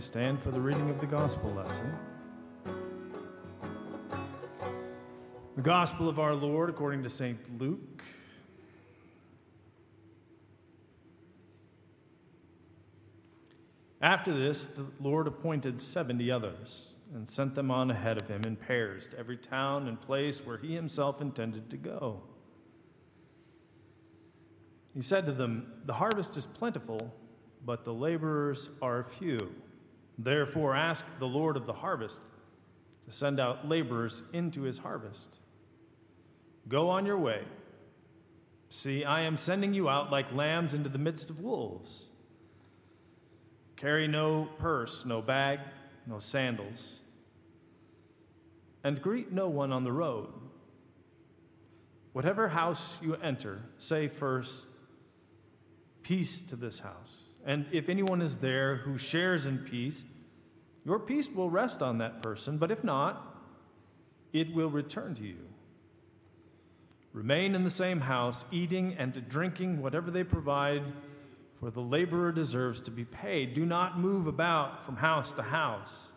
to stand for the reading of the gospel lesson. The gospel of our Lord according to St. Luke. After this, the Lord appointed 70 others and sent them on ahead of him in pairs to every town and place where he himself intended to go. He said to them, The harvest is plentiful, but the laborers are few. Therefore, ask the Lord of the harvest to send out laborers into his harvest. Go on your way. See, I am sending you out like lambs into the midst of wolves. Carry no purse, no bag, no sandals, and greet no one on the road. Whatever house you enter, say first, Peace to this house. And if anyone is there who shares in peace, your peace will rest on that person, but if not, it will return to you. Remain in the same house, eating and drinking whatever they provide, for the laborer deserves to be paid. Do not move about from house to house.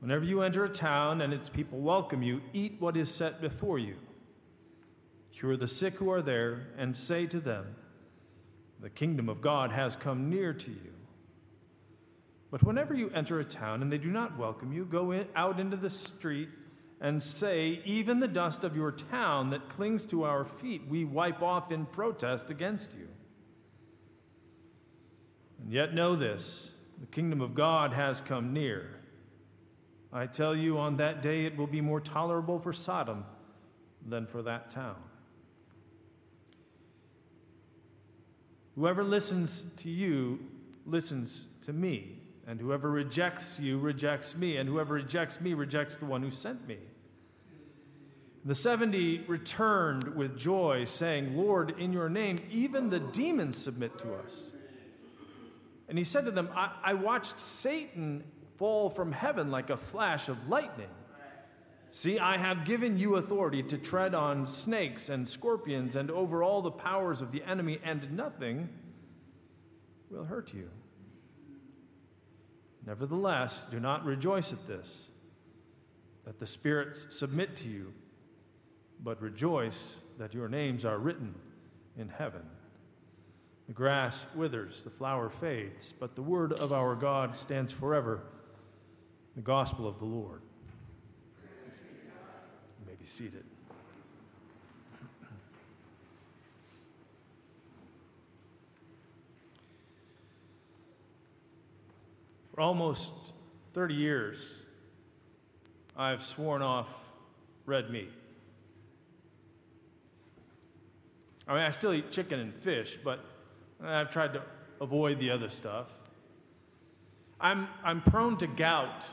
Whenever you enter a town and its people welcome you, eat what is set before you. Cure the sick who are there, and say to them, The kingdom of God has come near to you. But whenever you enter a town and they do not welcome you, go in, out into the street and say, Even the dust of your town that clings to our feet, we wipe off in protest against you. And yet know this the kingdom of God has come near. I tell you, on that day it will be more tolerable for Sodom than for that town. Whoever listens to you listens to me, and whoever rejects you rejects me, and whoever rejects me rejects the one who sent me. The 70 returned with joy, saying, Lord, in your name, even the demons submit to us. And he said to them, I, I watched Satan fall from heaven like a flash of lightning. See, I have given you authority to tread on snakes and scorpions and over all the powers of the enemy, and nothing will hurt you. Nevertheless, do not rejoice at this, that the spirits submit to you, but rejoice that your names are written in heaven. The grass withers, the flower fades, but the word of our God stands forever. The gospel of the Lord. You may be seated. For almost 30 years, I've sworn off red meat. I mean, I still eat chicken and fish, but I've tried to avoid the other stuff. I'm, I'm prone to gout,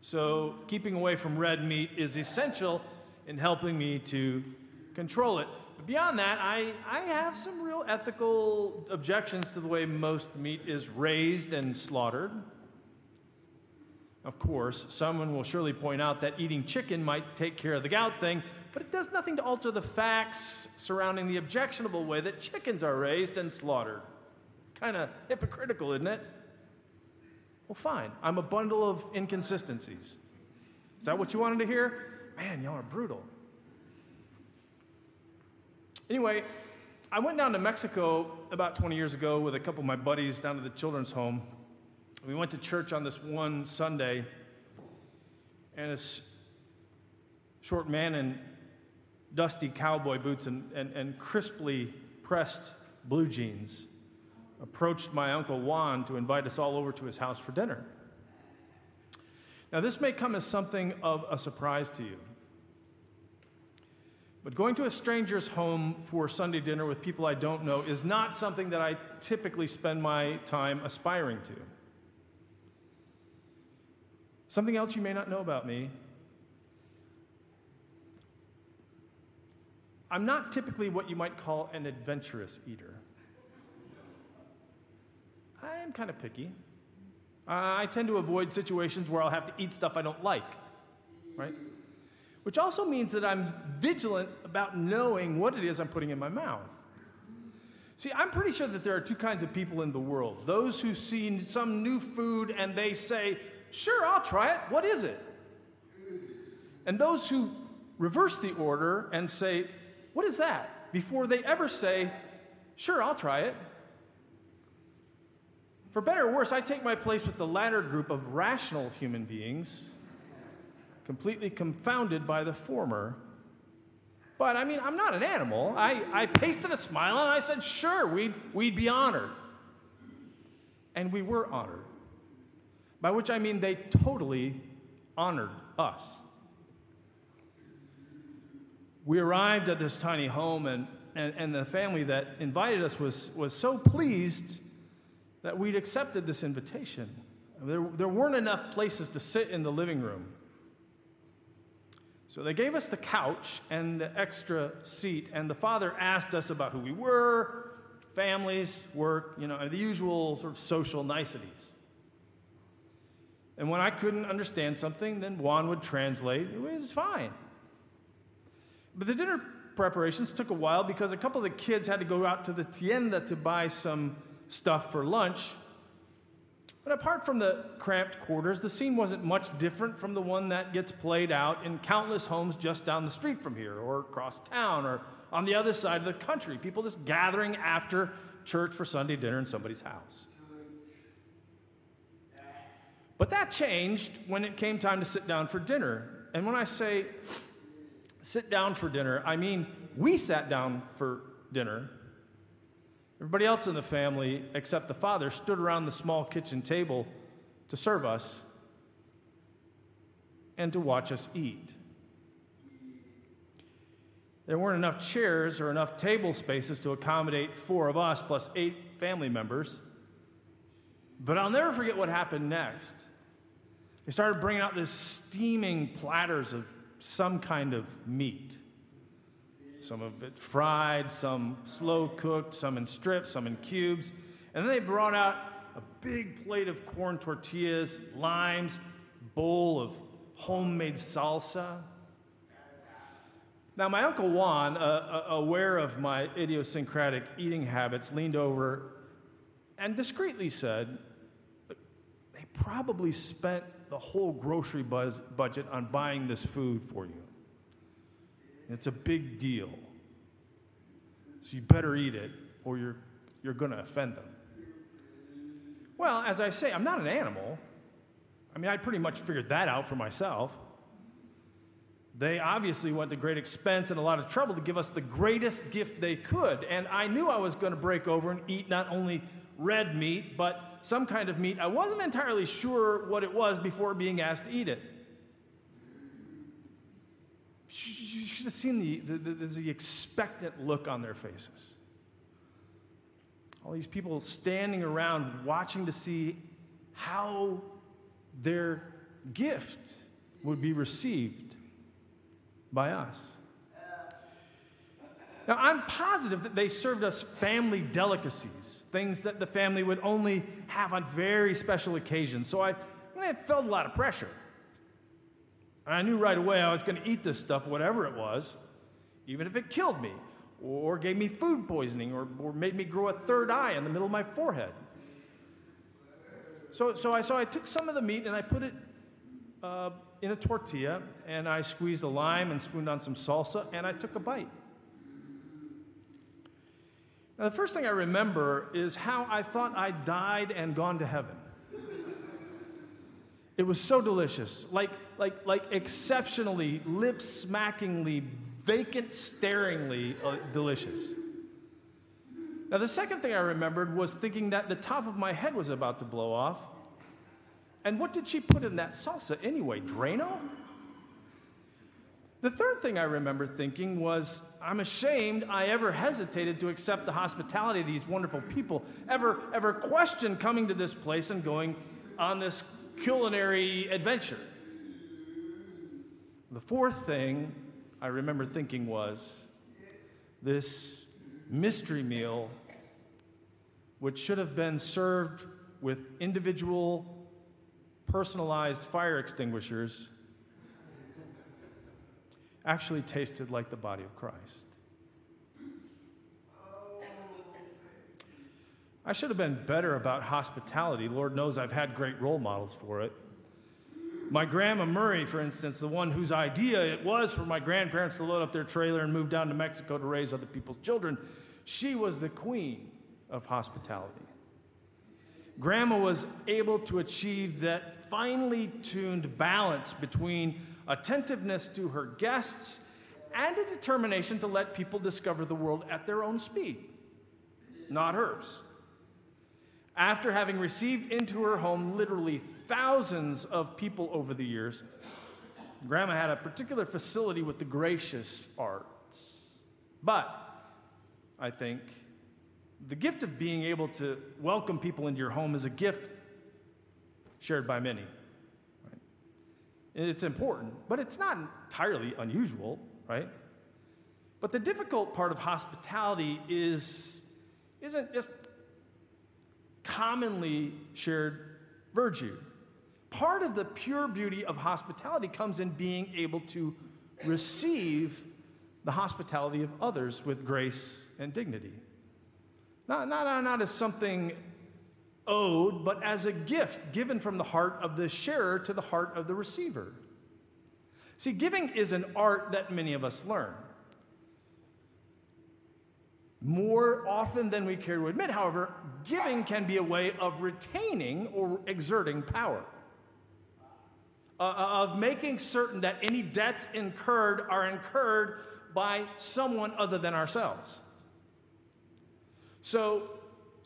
so keeping away from red meat is essential in helping me to control it. But beyond that, I, I have some real ethical objections to the way most meat is raised and slaughtered. Of course, someone will surely point out that eating chicken might take care of the gout thing, but it does nothing to alter the facts surrounding the objectionable way that chickens are raised and slaughtered. Kind of hypocritical, isn't it? Well, fine. I'm a bundle of inconsistencies. Is that what you wanted to hear? Man, y'all are brutal. Anyway, I went down to Mexico about 20 years ago with a couple of my buddies down to the children's home. We went to church on this one Sunday, and this short man in dusty cowboy boots and, and, and crisply pressed blue jeans approached my uncle Juan to invite us all over to his house for dinner. Now, this may come as something of a surprise to you. But going to a stranger's home for Sunday dinner with people I don't know is not something that I typically spend my time aspiring to. Something else you may not know about me I'm not typically what you might call an adventurous eater. I, am kind of picky. I tend to avoid situations where I'll have to eat stuff I don't like, right? Which also means that I'm vigilant about knowing what it is I'm putting in my mouth. See, I'm pretty sure that there are two kinds of people in the world those who see some new food and they say, Sure, I'll try it. What is it? And those who reverse the order and say, What is that? before they ever say, Sure, I'll try it. For better or worse, I take my place with the latter group of rational human beings, completely confounded by the former. But I mean, I'm not an animal. I, I pasted a smile and I said, Sure, we'd, we'd be honored. And we were honored. By which I mean they totally honored us. We arrived at this tiny home, and, and, and the family that invited us was, was so pleased that we'd accepted this invitation. There, there weren't enough places to sit in the living room. So they gave us the couch and the extra seat, and the father asked us about who we were, families, work, you know, the usual sort of social niceties. And when I couldn't understand something, then Juan would translate. It was fine. But the dinner preparations took a while because a couple of the kids had to go out to the tienda to buy some stuff for lunch. But apart from the cramped quarters, the scene wasn't much different from the one that gets played out in countless homes just down the street from here, or across town, or on the other side of the country. People just gathering after church for Sunday dinner in somebody's house. But that changed when it came time to sit down for dinner. And when I say sit down for dinner, I mean, we sat down for dinner. Everybody else in the family, except the father, stood around the small kitchen table to serve us and to watch us eat. There weren't enough chairs or enough table spaces to accommodate four of us plus eight family members. But I'll never forget what happened next. They started bringing out these steaming platters of some kind of meat. Some of it fried, some slow cooked, some in strips, some in cubes. And then they brought out a big plate of corn tortillas, limes, bowl of homemade salsa. Now, my Uncle Juan, uh, uh, aware of my idiosyncratic eating habits, leaned over and discreetly said, They probably spent the whole grocery buzz, budget on buying this food for you. It's a big deal. So you better eat it or you're, you're going to offend them. Well, as I say, I'm not an animal. I mean, I pretty much figured that out for myself. They obviously went to great expense and a lot of trouble to give us the greatest gift they could. And I knew I was going to break over and eat not only red meat, but some kind of meat. I wasn't entirely sure what it was before being asked to eat it. You should have seen the, the, the, the expectant look on their faces. All these people standing around watching to see how their gift would be received by us. Now, I'm positive that they served us family delicacies, things that the family would only have on very special occasions. So I, I felt a lot of pressure. I knew right away I was going to eat this stuff, whatever it was, even if it killed me, or gave me food poisoning, or, or made me grow a third eye in the middle of my forehead. So, so, I, so I took some of the meat and I put it uh, in a tortilla, and I squeezed a lime and spooned on some salsa, and I took a bite. Now, the first thing I remember is how I thought I died and gone to heaven. It was so delicious, like, like, like exceptionally, lip smackingly, vacant staringly uh, delicious. Now, the second thing I remembered was thinking that the top of my head was about to blow off. And what did she put in that salsa anyway? Drano? The third thing I remember thinking was, I'm ashamed I ever hesitated to accept the hospitality of these wonderful people, ever, ever questioned coming to this place and going on this culinary adventure. The fourth thing I remember thinking was, this mystery meal, which should have been served with individual personalized fire extinguishers actually tasted like the body of Christ. I should have been better about hospitality. Lord knows I've had great role models for it. My grandma Murray, for instance, the one whose idea it was for my grandparents to load up their trailer and move down to Mexico to raise other people's children, she was the queen of hospitality. Grandma was able to achieve that finely tuned balance between attentiveness to her guests and a determination to let people discover the world at their own speed, not hers after having received into her home literally thousands of people over the years, Grandma had a particular facility with the gracious arts. But I think the gift of being able to welcome people into your home is a gift shared by many. Right? It's important, but it's not entirely unusual, right? But the difficult part of hospitality is isn't just commonly shared virtue. Part of the pure beauty of hospitality comes in being able to receive the hospitality of others with grace and dignity. Not, not, not as something owed, but as a gift given from the heart of the sharer to the heart of the receiver. See, giving is an art that many of us learn. More often than we care to admit, however, giving can be a way of retaining or exerting power, uh, uh, of making certain that any debts incurred are incurred by someone other than ourselves. So,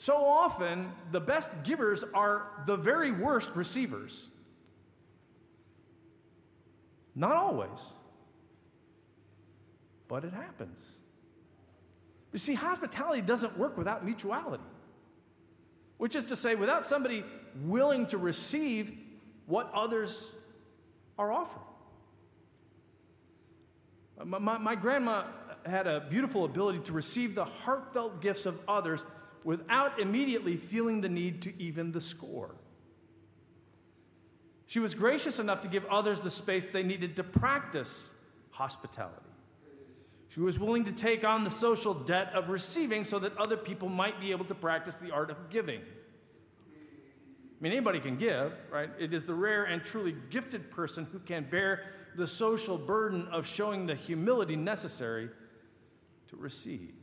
so often, the best givers are the very worst receivers. Not always, but it happens. You see, hospitality doesn't work without mutuality, which is to say, without somebody willing to receive what others are offering. My, my, my, grandma had a beautiful ability to receive the heartfelt gifts of others without immediately feeling the need to even the score. She was gracious enough to give others the space they needed to practice hospitality. She was willing to take on the social debt of receiving so that other people might be able to practice the art of giving. I mean, anybody can give, right? It is the rare and truly gifted person who can bear the social burden of showing the humility necessary to receive.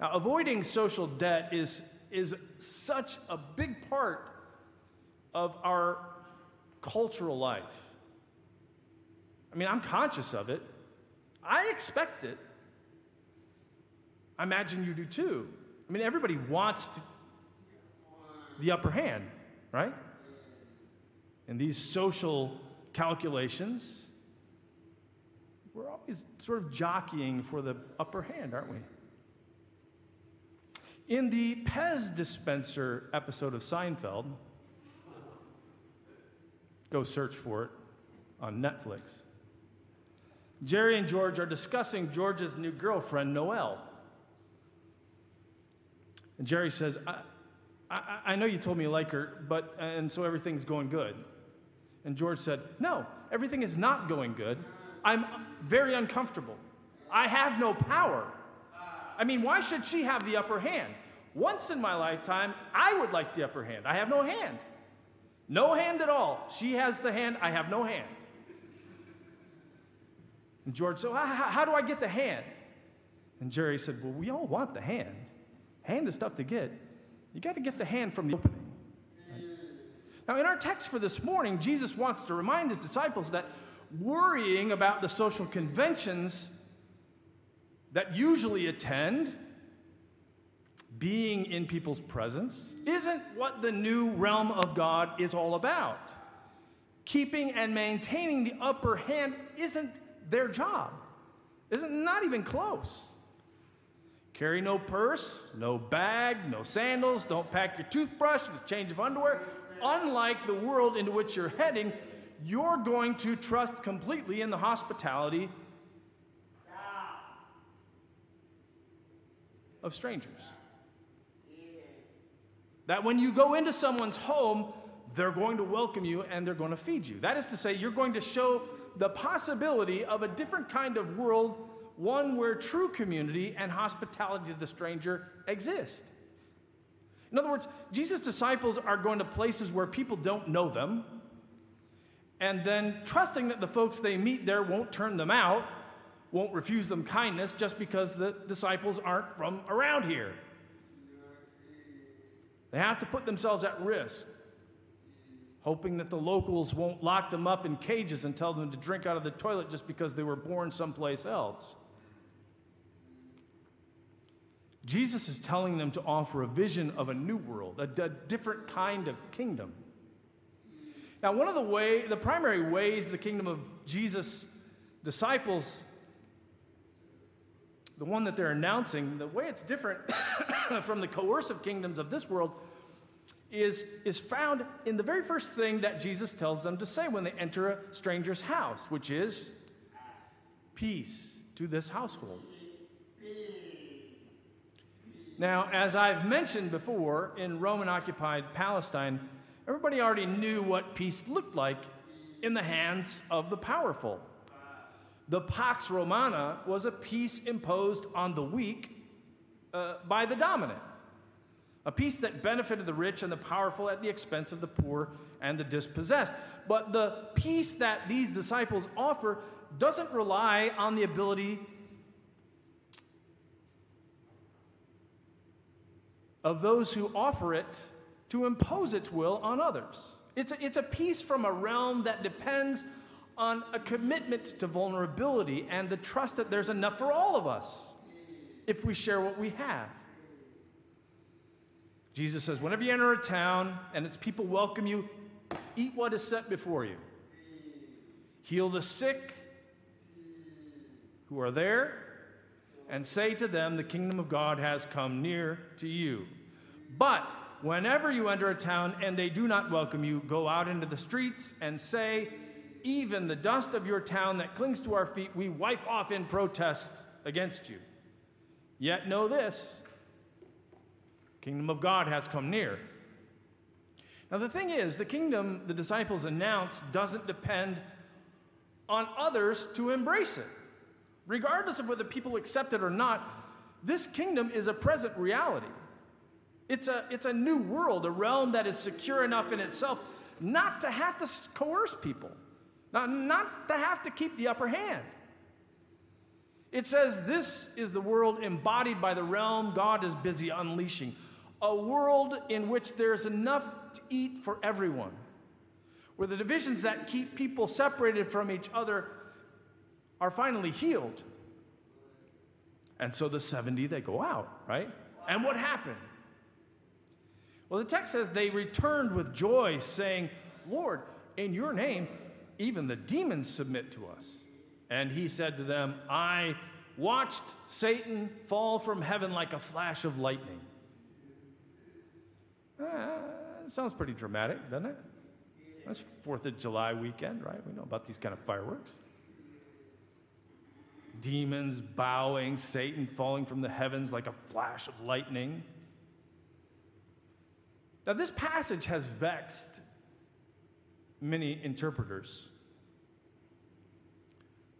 Now, avoiding social debt is, is such a big part of our cultural life. I mean, I'm conscious of it. I expect it. I imagine you do too. I mean, everybody wants to, the upper hand, right? And these social calculations, we're always sort of jockeying for the upper hand, aren't we? In the Pez dispenser episode of Seinfeld, go search for it on Netflix. Jerry and George are discussing George's new girlfriend, Noelle. And Jerry says, I, I, I, know you told me you like her, but, and so everything's going good. And George said, No, everything is not going good. I'm very uncomfortable. I have no power. I mean, why should she have the upper hand? Once in my lifetime, I would like the upper hand. I have no hand. No hand at all. She has the hand, I have no hand. And George said, how, do I get the hand? And Jerry said, Well, we all want the hand. Hand is tough to get. You got to get the hand from the opening. Now, in our text for this morning, Jesus wants to remind his disciples that worrying about the social conventions that usually attend being in people's presence isn't what the new realm of God is all about. Keeping and maintaining the upper hand isn't their job. Isn't not even close. Carry no purse, no bag, no sandals, don't pack your toothbrush and a change of underwear. Unlike the world into which you're heading, you're going to trust completely in the hospitality of strangers. That when you go into someone's home, they're going to welcome you and they're going to feed you. That is to say, you're going to show the possibility of a different kind of world, one where true community and hospitality to the stranger exist. In other words, Jesus' disciples are going to places where people don't know them, and then trusting that the folks they meet there won't turn them out, won't refuse them kindness just because the disciples aren't from around here. They have to put themselves at risk, hoping that the locals won't lock them up in cages and tell them to drink out of the toilet just because they were born someplace else. Jesus is telling them to offer a vision of a new world, a, a different kind of kingdom. Now, one of the way, the primary ways the kingdom of Jesus disciples, the one that they're announcing, the way it's different from the coercive kingdoms of this world is, is found in the very first thing that Jesus tells them to say when they enter a stranger's house, which is peace to this household. Now, as I've mentioned before, in Roman occupied Palestine, everybody already knew what peace looked like in the hands of the powerful. The Pax Romana was a peace imposed on the weak uh, by the dominant, a peace that benefited the rich and the powerful at the expense of the poor and the dispossessed. But the peace that these disciples offer doesn't rely on the ability of those who offer it to impose its will on others. It's a, it's a peace from a realm that depends on a commitment to vulnerability and the trust that there's enough for all of us if we share what we have. Jesus says, whenever you enter a town and its people welcome you, eat what is set before you. Heal the sick who are there and say to them, The kingdom of God has come near to you. But whenever you enter a town and they do not welcome you, go out into the streets and say, Even the dust of your town that clings to our feet, we wipe off in protest against you. Yet know this kingdom of God has come near. Now, the thing is, the kingdom the disciples announce doesn't depend on others to embrace it. Regardless of whether people accept it or not, this kingdom is a present reality. It's a, it's a new world, a realm that is secure enough in itself not to have to coerce people, not, not to have to keep the upper hand. It says this is the world embodied by the realm God is busy unleashing, a world in which there's enough to eat for everyone, where the divisions that keep people separated from each other are finally healed. And so the 70, they go out, right? And what happened? Well, the text says they returned with joy, saying, Lord, in your name, even the demons submit to us. And he said to them, I watched Satan fall from heaven like a flash of lightning. Uh, sounds pretty dramatic, doesn't it? That's Fourth of July weekend, right? We know about these kind of fireworks demons bowing, Satan falling from the heavens like a flash of lightning. Now, this passage has vexed many interpreters.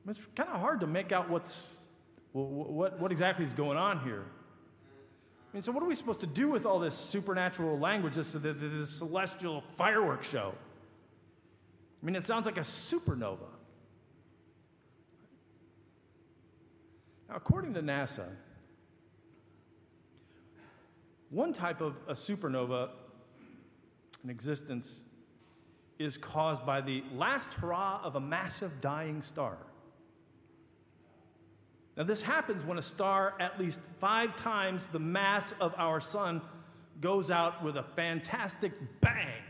It's kind of hard to make out what's, what, what exactly is going on here. I mean, so what are we supposed to do with all this supernatural language, this, this, this celestial fireworks show? I mean, it sounds like a supernova. Now, according to NASA, one type of a supernova in existence is caused by the last hurrah of a massive dying star. Now, this happens when a star at least five times the mass of our sun goes out with a fantastic bang.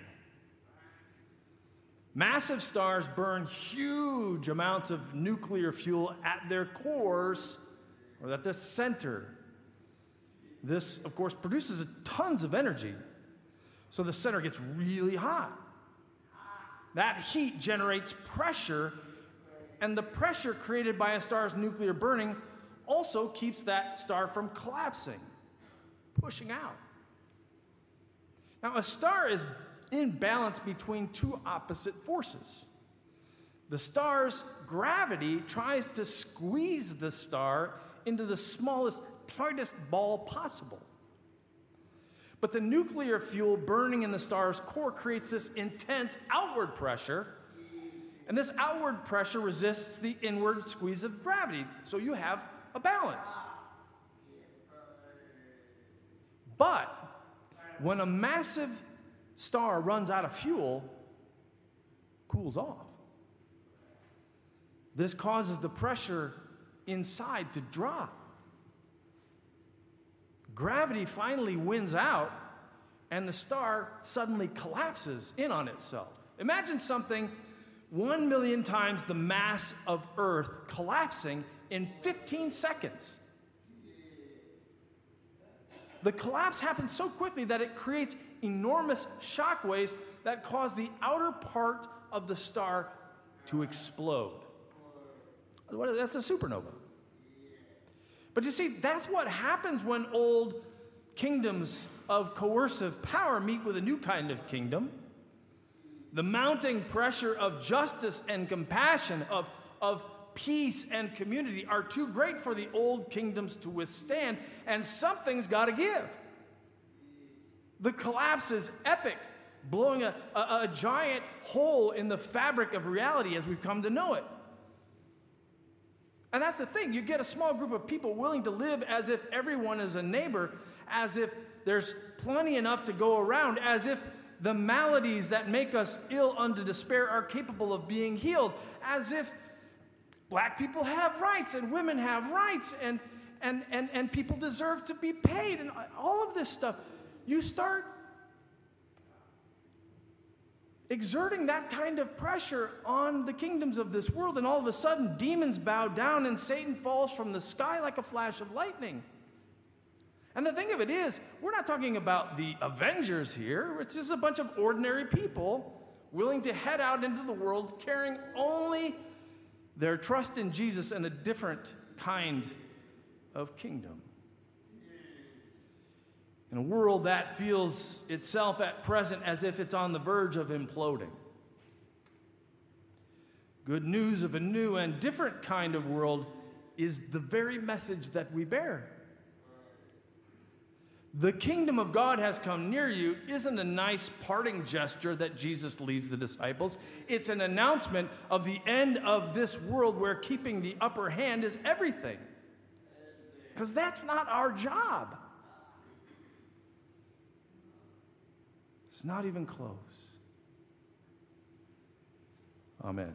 Massive stars burn huge amounts of nuclear fuel at their cores or at the center. This, of course, produces tons of energy. So the center gets really hot. That heat generates pressure, and the pressure created by a star's nuclear burning also keeps that star from collapsing, pushing out. Now, a star is in balance between two opposite forces. The star's gravity tries to squeeze the star into the smallest, tightest ball possible. But the nuclear fuel burning in the star's core creates this intense outward pressure, and this outward pressure resists the inward squeeze of gravity. So you have a balance. But when a massive star runs out of fuel, cools off. This causes the pressure inside to drop. Gravity finally wins out, and the star suddenly collapses in on itself. Imagine something one million times the mass of Earth collapsing in 15 seconds. The collapse happens so quickly that it creates enormous shock waves that cause the outer part of the star to explode. That's a supernova. But you see, that's what happens when old kingdoms of coercive power meet with a new kind of kingdom. The mounting pressure of justice and compassion, of, of peace and community are too great for the old kingdoms to withstand, and something's got to give. The collapse is epic, blowing a, a, a, giant hole in the fabric of reality as we've come to know it. And that's the thing. You get a small group of people willing to live as if everyone is a neighbor, as if there's plenty enough to go around, as if the maladies that make us ill unto despair are capable of being healed, as if black people have rights and women have rights and, and, and, and people deserve to be paid and all of this stuff. You start exerting that kind of pressure on the kingdoms of this world, and all of a sudden, demons bow down and Satan falls from the sky like a flash of lightning. And the thing of it is, we're not talking about the Avengers here. It's just a bunch of ordinary people willing to head out into the world carrying only their trust in Jesus and a different kind of kingdom. In a world that feels itself at present as if it's on the verge of imploding. Good news of a new and different kind of world is the very message that we bear. The kingdom of God has come near you isn't a nice parting gesture that Jesus leaves the disciples. It's an announcement of the end of this world where keeping the upper hand is everything. Because that's not our job. It's not even close. Amen.